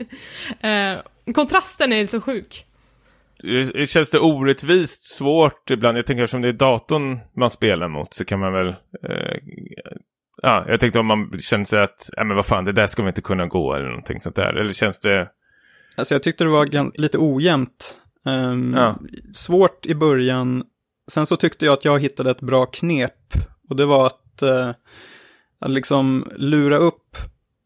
eh, kontrasten är så sjuk. Det känns det orättvist svårt ibland. Jag tänker som det är datorn man spelar mot så kan man väl... Eh, ja, jag tänkte om man känner sig att, ja men vad fan, det där ska vi inte kunna gå eller någonting sånt där. Eller känns det... Alltså jag tyckte det var lite ojämnt Um, ja. Svårt i början. Sen så tyckte jag att jag hittade ett bra knep. Och det var att, uh, att liksom lura upp,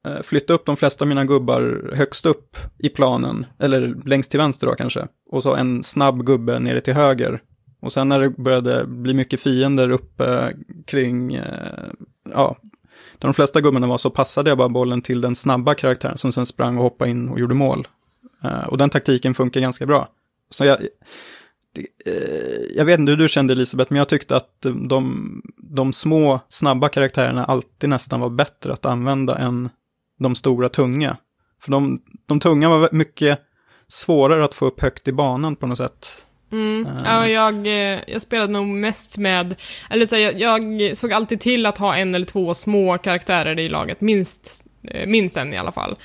uh, flytta upp de flesta av mina gubbar högst upp i planen. Eller längst till vänster då kanske. Och så en snabb gubbe nere till höger. Och sen när det började bli mycket fiender uppe kring, eh, ja, där de flesta gubbarna var så passade jag bara bollen till den snabba karaktären som sen sprang och hoppade in och gjorde mål. Eh, och den taktiken funkar ganska bra. Så jag, det, eh, jag vet inte hur du kände Elisabeth, men jag tyckte att de, de små, snabba karaktärerna alltid nästan var bättre att använda än de stora, tunga. För de, de tunga var mycket svårare att få upp högt i banan på något sätt. Mm. Uh. Ja, jag, eh, jag spelade nog mest med, eller så jag, jag, såg alltid till att ha en eller två små karaktärer i laget, minst, eh, minst en i alla fall.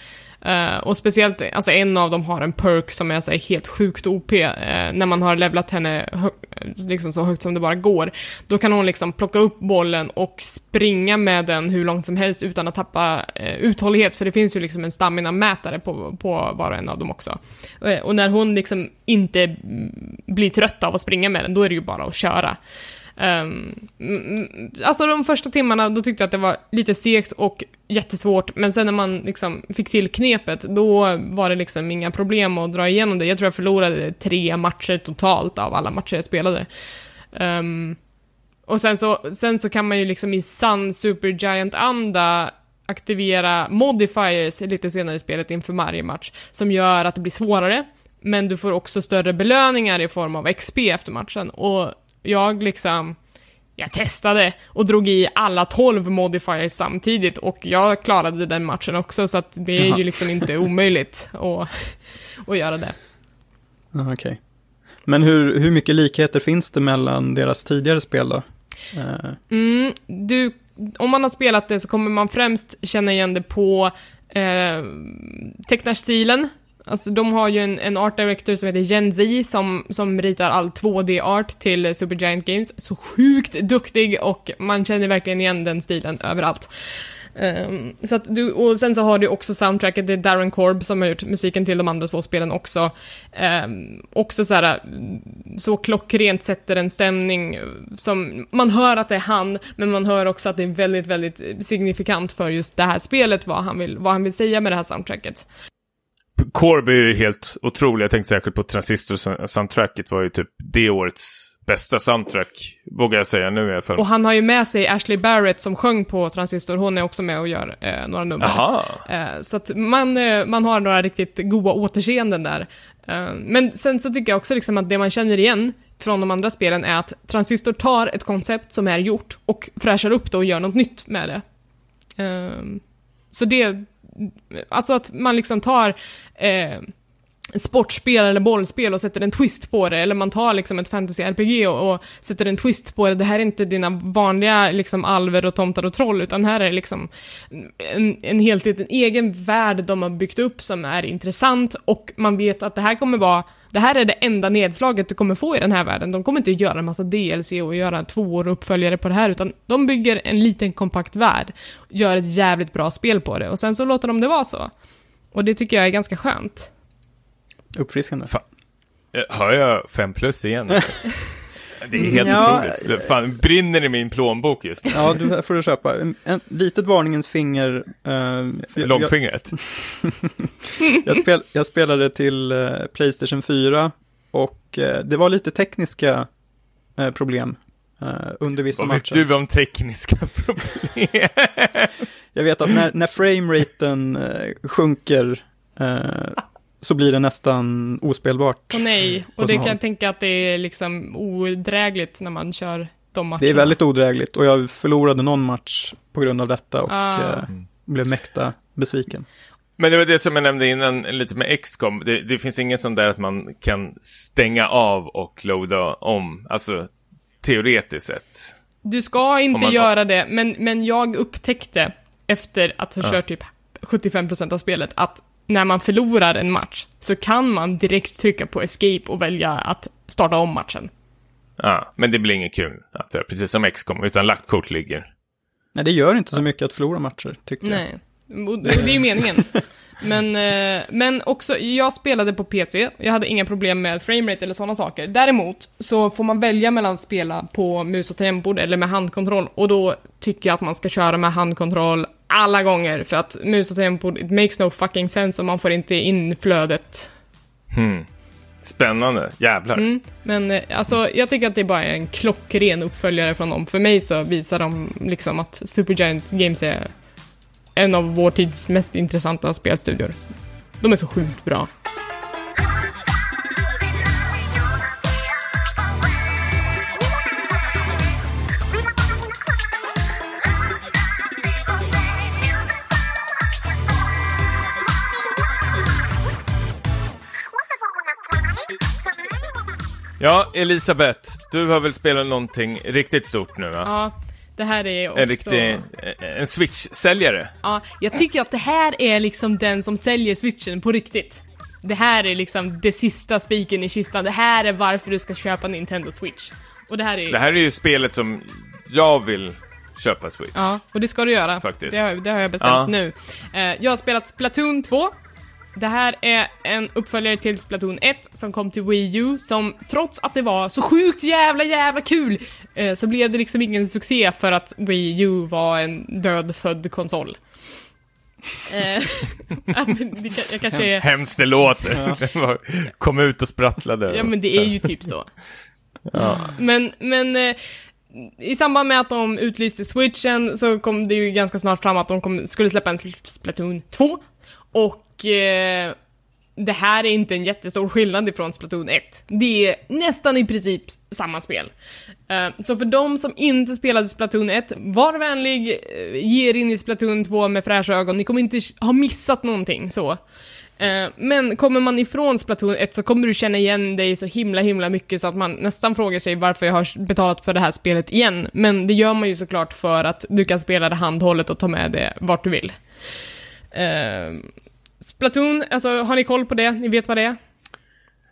Uh, och speciellt, alltså en av dem har en perk som är så helt sjukt OP. Uh, eh, när man har levlat henne liksom så högt som det bara går. Då kan hon liksom plocka upp bollen och springa med den hur långt som helst utan att tappa uh, uthållighet. För det finns ju liksom en stamina-mätare på, på var och en av dem också. och när hon liksom inte mm, blir trött av att springa med den, då är det ju bara att köra. Um, alltså de första timmarna, då tyckte jag att det var lite segt och jättesvårt, men sen när man liksom fick till knepet, då var det liksom inga problem att dra igenom det. Jag tror jag förlorade tre matcher totalt av alla matcher jag spelade. Um, och sen så, sen så kan man ju liksom i sann supergiant-anda aktivera modifiers lite senare i spelet inför varje match, som gör att det blir svårare, men du får också större belöningar i form av XP efter matchen. Och jag liksom... Jag testade och drog i alla 12 modifiers samtidigt och jag klarade den matchen också, så att det är Jaha. ju liksom inte omöjligt att, att göra det. Okej. Men hur, hur mycket likheter finns det mellan deras tidigare spel då? Eh, Mm, du, om man har spelat det så kommer man främst känna igen det på eh, tecknarstilen. Alltså de har ju en, en art director som heter Gen Z som, som ritar all 2D-art till Supergiant Games. Så sjukt duktig och man känner verkligen igen den stilen överallt. Um, så att du, och sen så har du också soundtracket, det är Darren Korb som har gjort musiken till de andra två spelen också. Um, också så här, så klockrent sätter en stämning som, man hör att det är han, men man hör också att det är väldigt, väldigt signifikant för just det här spelet, vad han vill, vad han vill säga med det här soundtracket. Corby är ju helt otrolig. Jag tänkte särskilt på Transistor-soundtracket var ju typ det årets bästa soundtrack, vågar jag säga nu i alla fall. Och han har ju med sig Ashley Barrett som sjöng på Transistor, hon är också med och gör eh, några nummer. Eh, så att man, eh, man har några riktigt goda återseenden där. Eh, men sen så tycker jag också liksom att det man känner igen från de andra spelen är att Transistor tar ett koncept som är gjort och fräschar upp det och gör något nytt med det. Eh, så det, alltså att man liksom tar eh, sportspel eller bollspel och sätter en twist på det, eller man tar liksom ett fantasy-RPG och, och sätter en twist på det. Det här är inte dina vanliga liksom alver och tomtar och troll, utan här är det liksom en, en helt en egen värld de har byggt upp som är intressant och man vet att det här kommer vara det här är det enda nedslaget du kommer få i den här världen. De kommer inte göra en massa DLC och göra tvåor och uppföljare på det här, utan de bygger en liten kompakt värld, gör ett jävligt bra spel på det och sen så låter de det vara så. Och det tycker jag är ganska skönt. uppfriskande. Fan. Eh, Hör jag 5 plus igen? det är helt Ja. otroligt. Fan, brinner i min plånbok just nu. Ja, du får du köpa. En, en litet varningens finger. eh, Långfingret. Jag, jag, spel, jag spelade till eh, Playstation 4 och eh, det var lite tekniska eh, problem eh, under vissa Vad vet matcher. du om tekniska problem? Jag vet att när, när frameraten eh, sjunker eh, så blir det nästan ospelbart. Och nej, och det kan jag tänka att det är liksom odrägligt när man kör de matcherna. Det är väldigt odrägligt och jag förlorade någon match på grund av detta och Ah. eh, blev mäkta besviken. Men det var det som jag nämnde innan, lite med XCOM. Det, det finns ingen sån där att man kan stänga av och loada om. Alltså, teoretiskt sett. Du ska inte man- göra det, men, men jag upptäckte efter att ha Ja. kört typ 75% av spelet att när man förlorar en match så kan man direkt trycka på escape och välja att starta om matchen. Ja, men det blir inget kul. Att det är precis som XCOM, utan lagt kort ligger. Nej, det gör inte så mycket att förlora matcher, tycker jag. Nej, och det är ju meningen. Men, eh, men också, jag spelade på PC, jag hade inga problem med framerate eller sådana saker. Däremot så får man välja mellan att spela på mus och tangentbord eller med handkontroll och då tycker jag att man ska köra med handkontroll alla gånger för att mus och tangentbord, it makes no fucking sense och man får inte in flödet. Hmm. Spännande. Jävlar. Mm. Men eh, alltså, jag tycker att det bara är en klockren uppföljare från dem. För mig så visar de liksom att Supergiant Games är en av vår tids mest intressanta spelstudior. De är så sjukt bra. Ja, Elisabeth. Du har väl spelat någonting riktigt stort nu, va? Ja, det här är också... En riktig... eh, En Switch-säljare. Ja, jag tycker att det här är liksom den som säljer switchen på riktigt. Det här är liksom det sista spiken i kistan. Det här är varför du ska köpa Nintendo Switch. Och det här är... Det här är ju spelet som jag vill köpa Switch. Ja, och det ska du göra. Faktiskt. Det har, det har jag bestämt Ja. nu. Eh, jag har spelat Splatoon 2. Det här är en uppföljare till Splatoon 1 som kom till Wii U som trots att det var så sjukt jävla jävla kul eh, så blev det liksom ingen succé för att Wii U var en dödfödd konsol. Eh, ja, jag kanske är... Hemskt det låter. Var- Kom ut och sprattlade. Ja men det är ju typ så. Men, men eh, i samband med att de utlyste switchen så kom det ju ganska snart fram att de kom, skulle släppa en Splatoon 2. Och eh, det här är inte en jättestor skillnad ifrån Splatoon 1. Det är nästan i princip samma spel. Eh, så för de som inte spelade Splatoon 1, var vänlig, eh, ge er in i Splatoon 2 med fräscha ögon, ni kommer inte ha missat någonting så. Eh, men kommer man ifrån Splatoon 1 så kommer du känna igen dig så himla himla mycket så att man nästan frågar sig varför jag har betalat för det här spelet igen. Men det gör man ju såklart för att du kan spela det handhållet och ta med det vart du vill. Splatoon, alltså har ni koll på det? Ni vet vad det är?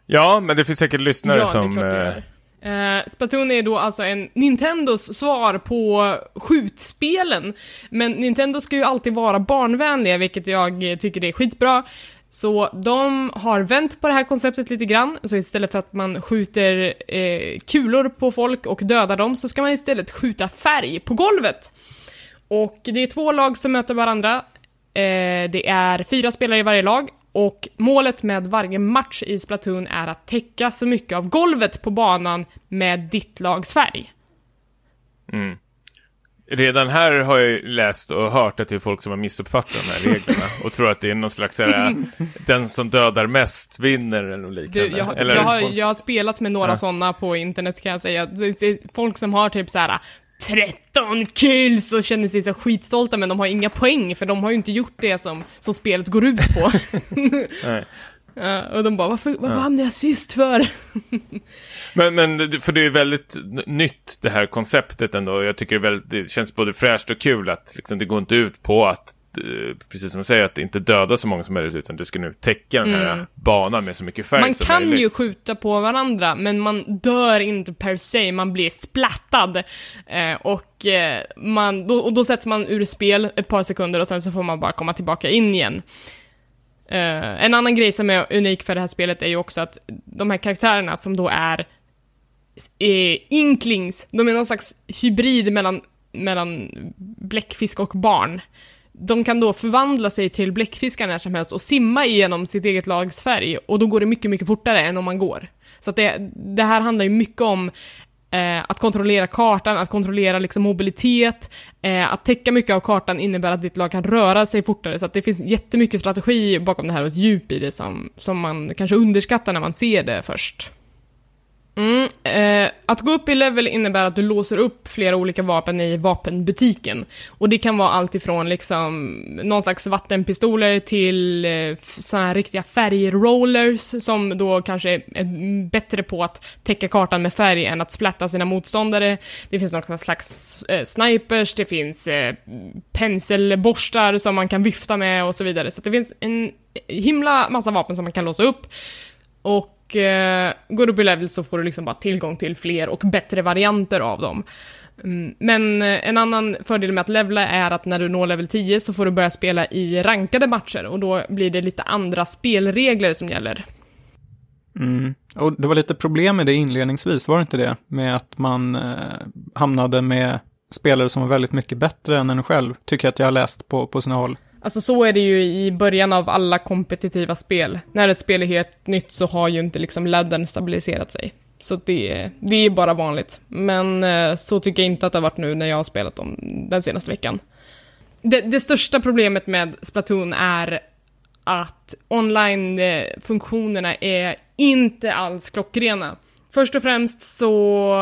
Ja, men det finns säkert lyssnare ja, som... Det uh, Splatoon är då alltså en Nintendos svar på skjutspelen. Men Nintendo ska ju alltid vara barnvänliga, vilket jag tycker är skitbra. Så de har vänt på det här konceptet lite grann, så istället för att man skjuter eh, kulor på folk och dödar dem, så ska man istället skjuta färg på golvet. Och det är två lag som möter varandra. Eh, det är fyra spelare i varje lag och målet med varje match i Splatoon är att täcka så mycket av golvet på banan med ditt lags färg. Mm. Redan här har jag läst och hört att det är folk som har missuppfattat de här reglerna och tror att det är någon slags här, den som dödar mest vinner eller något liknande. Du, jag, eller, jag, har, jag har spelat med några ja. sådana på internet kan jag säga. Folk som har typ så här 13 kills och känner sig så skitstolta men de har inga poäng för de har ju inte gjort det som, som spelet går ut på. Ja, och de bara, varför, varför ja. hamnade jag sist för? men, men, för det är väldigt nytt det här konceptet ändå. Jag tycker det, väldigt, det känns både fräscht och kul att liksom, det går inte ut på att precis som du säger, att inte döda så många som möjligt utan du ska nu täcka den här mm. banan med så mycket färg man som möjligt. Man kan ju skjuta på varandra, men man dör inte per se, man blir splattad. Eh, och, eh, man, då, och då sätts man ur spel ett par sekunder och sen så får man bara komma tillbaka in igen. Eh, en annan grej som är unik för det här spelet är ju också att de här karaktärerna som då är eh, inklings, de är någon slags hybrid mellan mellan bläckfisk och barn de kan då förvandla sig till bläckfiskar när som helst och simma igenom sitt eget lags färg och då går det mycket, mycket fortare än om man går. Så att det, det här handlar ju mycket om eh, att kontrollera kartan, att kontrollera liksom mobilitet, eh, att täcka mycket av kartan innebär att ditt lag kan röra sig fortare, så att det finns jättemycket strategi bakom det här och ett djup i det som, som man kanske underskattar när man ser det först. Mm, eh, att gå upp i level innebär att du låser upp flera olika vapen i vapenbutiken. Och det kan vara allt ifrån liksom någon slags vattenpistoler till eh, sådana här riktiga färgrollers som då kanske är bättre på att täcka kartan med färg än att splatta sina motståndare. Det finns någon slags eh, snipers, det finns eh, penselborstar som man kan vifta med och så vidare. Så det finns en himla massa vapen som man kan låsa upp. Och och eh, går du upp i level så får du liksom bara tillgång till fler och bättre varianter av dem. Mm, men eh, en annan fördel med att levla är att när du når level 10 så får du börja spela i rankade matcher och då blir det lite andra spelregler som gäller. Mm. Och det var lite problem med det inledningsvis, var det inte det? Med att man eh, hamnade med spelare som var väldigt mycket bättre än en själv, tycker jag att jag har läst på, på sina håll. Alltså så är det ju i början av alla kompetitiva spel. När ett spel är helt nytt så har ju inte liksom ladden stabiliserat sig. Så det, det är bara vanligt. Men eh, så tycker jag inte att det har varit nu när jag har spelat dem den senaste veckan. Det, det största problemet med Splatoon är att online-funktionerna eh, är inte alls klockrena. Först och främst så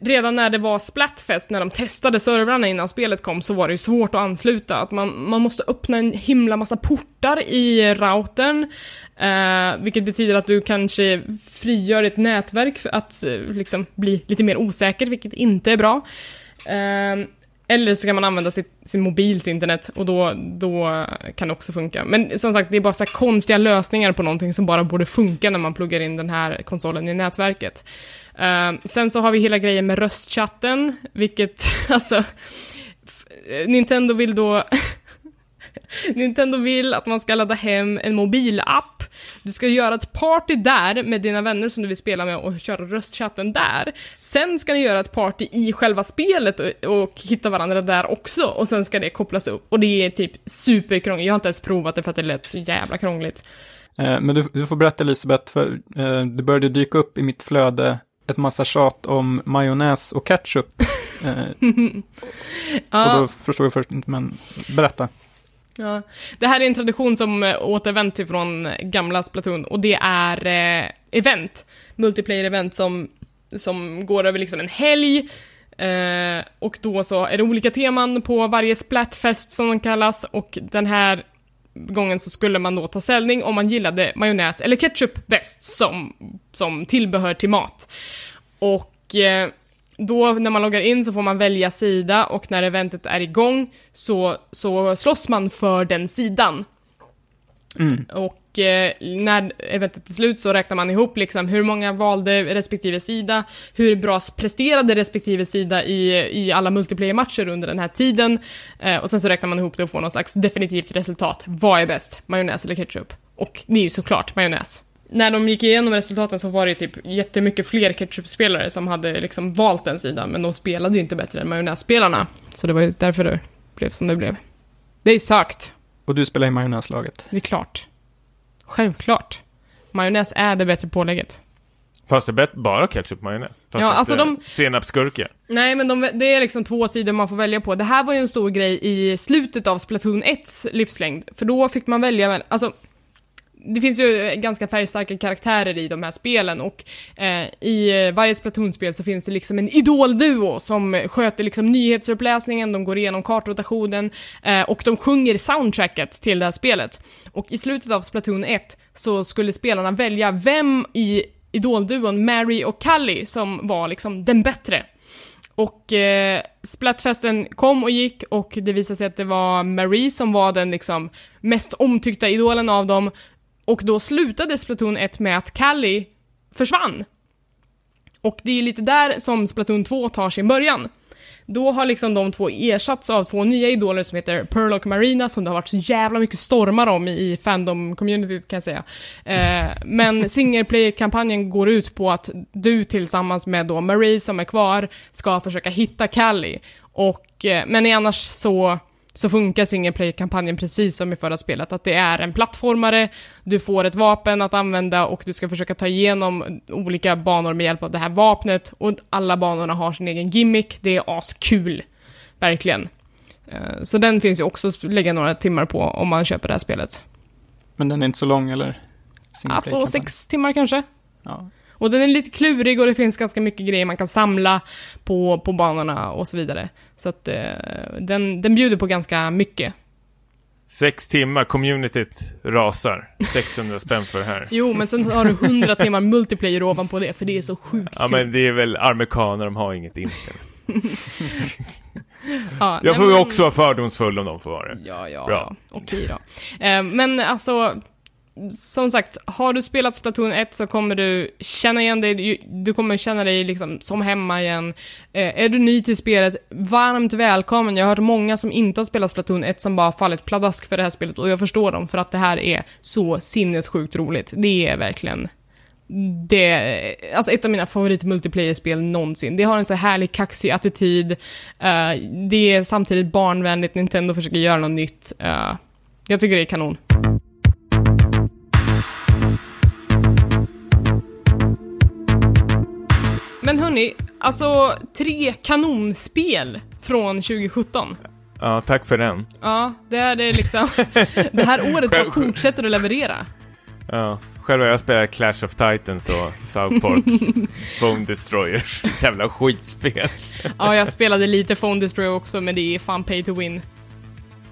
redan när det var Splatfest, när de testade servrarna innan spelet kom, så var det ju svårt att ansluta. Att man, man måste öppna en himla massa portar i routern, eh, vilket betyder att du kanske frigör ett nätverk för att eh, liksom bli lite mer osäker, vilket inte är bra. Eh, eller så kan man använda sitt, sin mobils internet och då, då kan det också funka. Men som sagt, det är bara så konstiga lösningar på någonting som bara borde funka när man pluggar in den här konsolen i nätverket. Uh, sen så har vi hela grejen med röstchatten, vilket alltså... Nintendo vill då... Nintendo vill att man ska ladda hem en mobilapp. Du ska göra ett party där med dina vänner som du vill spela med och köra röstchatten där. Sen ska ni göra ett party i själva spelet och, och hitta varandra där också och sen ska det kopplas upp. Och det är typ superkrångligt. Jag har inte ens provat det för att det lät så jävla krångligt. Eh, men du, du, får berätta Elisabeth, för eh, det började dyka upp i mitt flöde ett massa tjat om majonnäs och ketchup. eh, Ja. Och då förstår jag först inte, men berätta. Ja. Det här är en tradition som eh, återvänt till från gamla Splatoon och det är eh, event, multiplayer-event som, som går över liksom en helg eh, och då så är det olika teman på varje Splatfest som den kallas och den här gången så skulle man då ta ställning om man gillade majonnäs eller ketchup bäst som, som tillbehör till mat. Och eh, då när man loggar in så får man välja sida och när eventet är igång så, så slåss man för den sidan. Mm. Och eh, när eventet är slut så räknar man ihop liksom hur många valde respektive sida, hur bra presterade respektive sida i, i alla multiplayer-matcher under den här tiden. Eh, och sen så räknar man ihop det och får någon slags definitivt resultat. Vad är bäst? Majonnäs eller ketchup? Och det är ju såklart majonnäs. När de gick igenom resultaten så var det ju typ jättemycket fler ketchup-spelare som hade liksom valt den sidan, men de spelade ju inte bättre än majonnässpelarna. Så det var ju därför det blev som det blev. Det är sökt. Och du spelar i majonnäslaget. Det är klart. Självklart. Majonnäs är det bättre pålägget. Fast det är bättre- bara ketchup majonnäs. Fast Ja, alltså de- Senapsgurka. Nej, men de, det är liksom två sidor man får välja på. Det här var ju en stor grej i slutet av Splatoon 1s livslängd, för då fick man välja alltså det finns ju ganska färgstarka karaktärer i de här spelen och eh, i eh, varje Splatoon-spel så finns det liksom en idolduo som sköter liksom nyhetsuppläsningen, de går igenom kartrotationen eh, och de sjunger soundtracket till det här spelet. Och i slutet av Splatoon 1 så skulle spelarna välja vem i idolduon Mary och Callie som var liksom den bättre. Och eh, Splatfesten kom och gick och det visade sig att det var Marie som var den liksom mest omtyckta idolen av dem. Och då slutade Splatoon 1 med att Callie försvann. Och det är lite där som Splatoon 2 tar sin början. Då har liksom de två ersatts av två nya idoler som heter Pearl och Marina som det har varit så jävla mycket stormar om i, fandom-communityt kan jag säga. Eh, men single-player-kampanjen går ut på att du tillsammans med då Marie som är kvar ska försöka hitta Callie. Och, eh, men annars så så funkar single player-kampanjen precis som i förra spelet, att det är en plattformare, du får ett vapen att använda och du ska försöka ta igenom olika banor med hjälp av det här vapnet och alla banorna har sin egen gimmick, det är askul. Verkligen. Eh, Så den finns ju också att lägga några timmar på om man köper det här spelet. Men den är inte så lång, eller? Alltså sex timmar kanske? Ja. Och den är lite klurig och det finns ganska mycket grejer man kan samla på, på banorna och så vidare. Så att eh, den, den bjuder på ganska mycket. Sex timmar, communityt rasar. 600 spänn för det här. Jo, men sen har du 100 timmar multiplayer ovanpå det, för det är så sjukt Ja kul. men det är väl amerikaner, de har inget internet. Ja, Jag nej, får ju men- också vara fördomsfull om de får vara det. Ja, ja, Bra. Okej då. Eh, men alltså, som sagt, har du spelat Splatoon 1 så kommer du känna igen dig, du- kommer känna dig liksom som hemma igen. Eh, är du ny till spelet, varmt välkommen. Jag har hört många som inte har spelat Splatoon 1 som bara fallit pladask för det här spelet och jag förstår dem för att det här är så sinnessjukt roligt. Det är verkligen det alltså ett av mina favorit multiplayer-spel någonsin. Det har en så härlig kaxig attityd. uh, det är samtidigt barnvänligt, Nintendo försöker göra något nytt. Uh, jag tycker det är kanon. Men hörni, alltså tre kanonspel från 2017. Ja, tack för den. Ja, det är det liksom. det här året bara fortsätter att leverera. Ja. Själv har jag spelat Clash of Titans och South Park Phone Destroyers. Jävla skitspel. Ja, jag spelade lite Phone Destroyer också, men det är fan pay to win.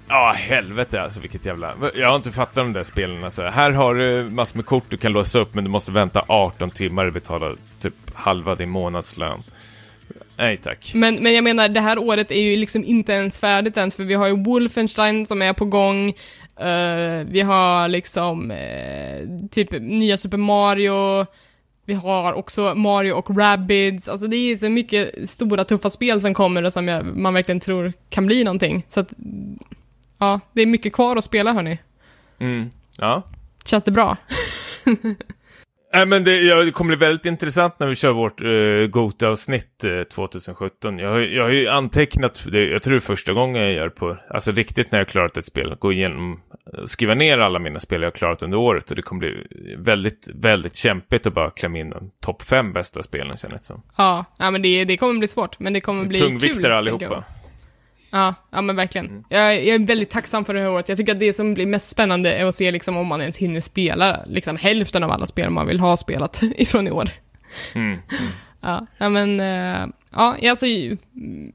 Ja, helvete alltså vilket jävla... Jag har inte fattat de där spelen alltså. Här har du massor med kort du kan låsa upp men du måste vänta 18 timmar och betala typ halva din månadslön. Nej tack. Men, men jag menar, det här året är ju liksom inte ens färdigt än, för vi har ju Wolfenstein som är på gång. Uh, vi har liksom uh, typ nya Super Mario. Vi har också Mario och Rabbids. Alltså det är så mycket stora tuffa spel som kommer och som jag, man verkligen tror kan bli någonting. Så att, ja, det är mycket kvar att spela hörni. Mm. Ja. Känns det bra? Nej, men det, ja, det kommer bli väldigt intressant när vi kör vårt uh, Gota-avsnitt uh, 2017. Jag, har- jag har ju antecknat, det, jag tror det är första gången jag gör på, alltså riktigt när jag klarat ett spel, gå igenom, eh, skriva ner alla mina spel jag har klarat under året och det kommer bli väldigt, väldigt kämpigt att bara klämma in de topp fem bästa spelen känner det som. Ja, ja men det, det kommer bli svårt, men det kommer bli kul. Tungviktare allihopa. Ja, ja men verkligen. Mm. Jag, jag är väldigt tacksam för det här året. Jag tycker att det som blir mest spännande är att se liksom om man ens hinner spela liksom hälften av alla spel man vill ha spelat ifrån i år. Mm. Ja, ja men, eh, ja, alltså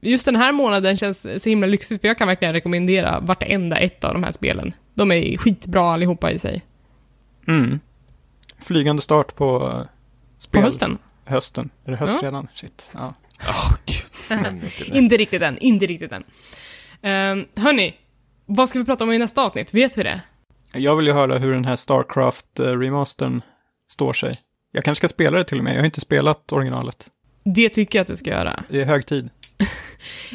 just den här månaden känns så himla lyxigt för jag kan verkligen rekommendera vartenda ett av de här spelen. De är skitbra allihopa i sig. Mm. Flygande start på På spel. hösten. Hösten. Är det höst Ja. redan? Shit. Ja. Åh, gud. Nämn inte riktigt än, inte riktigt än. Um, hörni, vad ska vi prata om i nästa avsnitt? Vet vi det? Jag vill ju höra hur den här Starcraft-remastern står sig. Jag kanske ska spela det till och med. Jag har inte spelat originalet. Det tycker jag att du ska göra. Det är hög tid.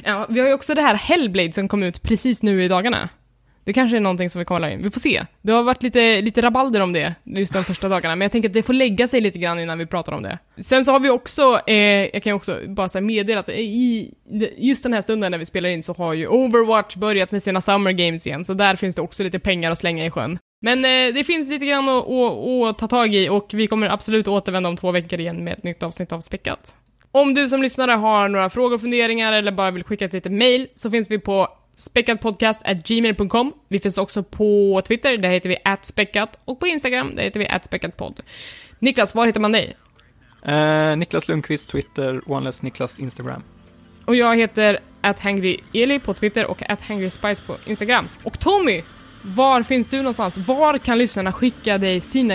Ja, vi har ju också det här Hellblade som kom ut precis nu i dagarna. Det kanske är någonting som vi kollar in. Vi får se. Det har varit lite, lite rabalder om det just de första dagarna, men jag tänker att det får lägga sig lite grann innan vi pratar om det. Sen så har vi också, eh, jag kan ju också bara så meddela att i just den här stunden när vi spelar in så har ju Overwatch börjat med sina Summer Games igen, så där finns det också lite pengar att slänga i sjön. Men eh, det finns lite grann att, att, att ta tag i och vi kommer absolut återvända om två veckor igen med ett nytt avsnitt av Späckat. Om du som lyssnare har några frågor och funderingar eller bara vill skicka ett litet mail så finns vi på späckatpodcast.gmail.com. Vi finns också på Twitter, där heter vi späckat och på Instagram, där heter vi späckatpodd. Niklas, var hittar man dig? Eh, Niklas Lundqvist, Twitter, OneLess Niklas Instagram. Och jag heter @hangryeli på Twitter och @hangryspice på Instagram. Och Tommy, var finns du någonstans? Var kan lyssnarna skicka dig sina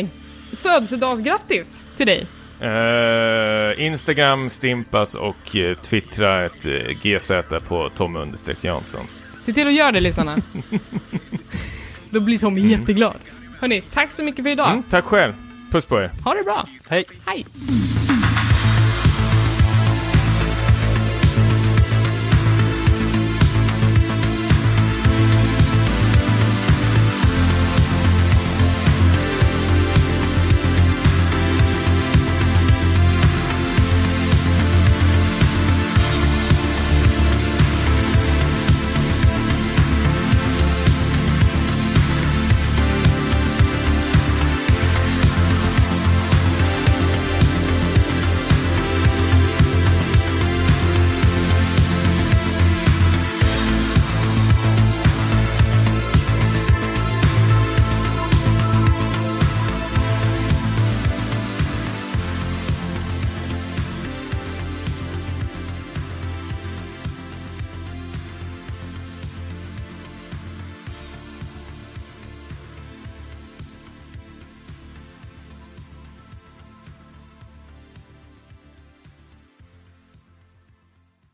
födelsedagsgrattis till dig? Eh, Instagram, Stimpas och uh, twittra ett uh, GZ på Tommy Jansson. Se till att göra det, lyssnarna. Då blir Tommy jätteglad. Hörni, tack så mycket för idag. Mm, tack själv. Puss på er. Ha det bra. Hej! Hej!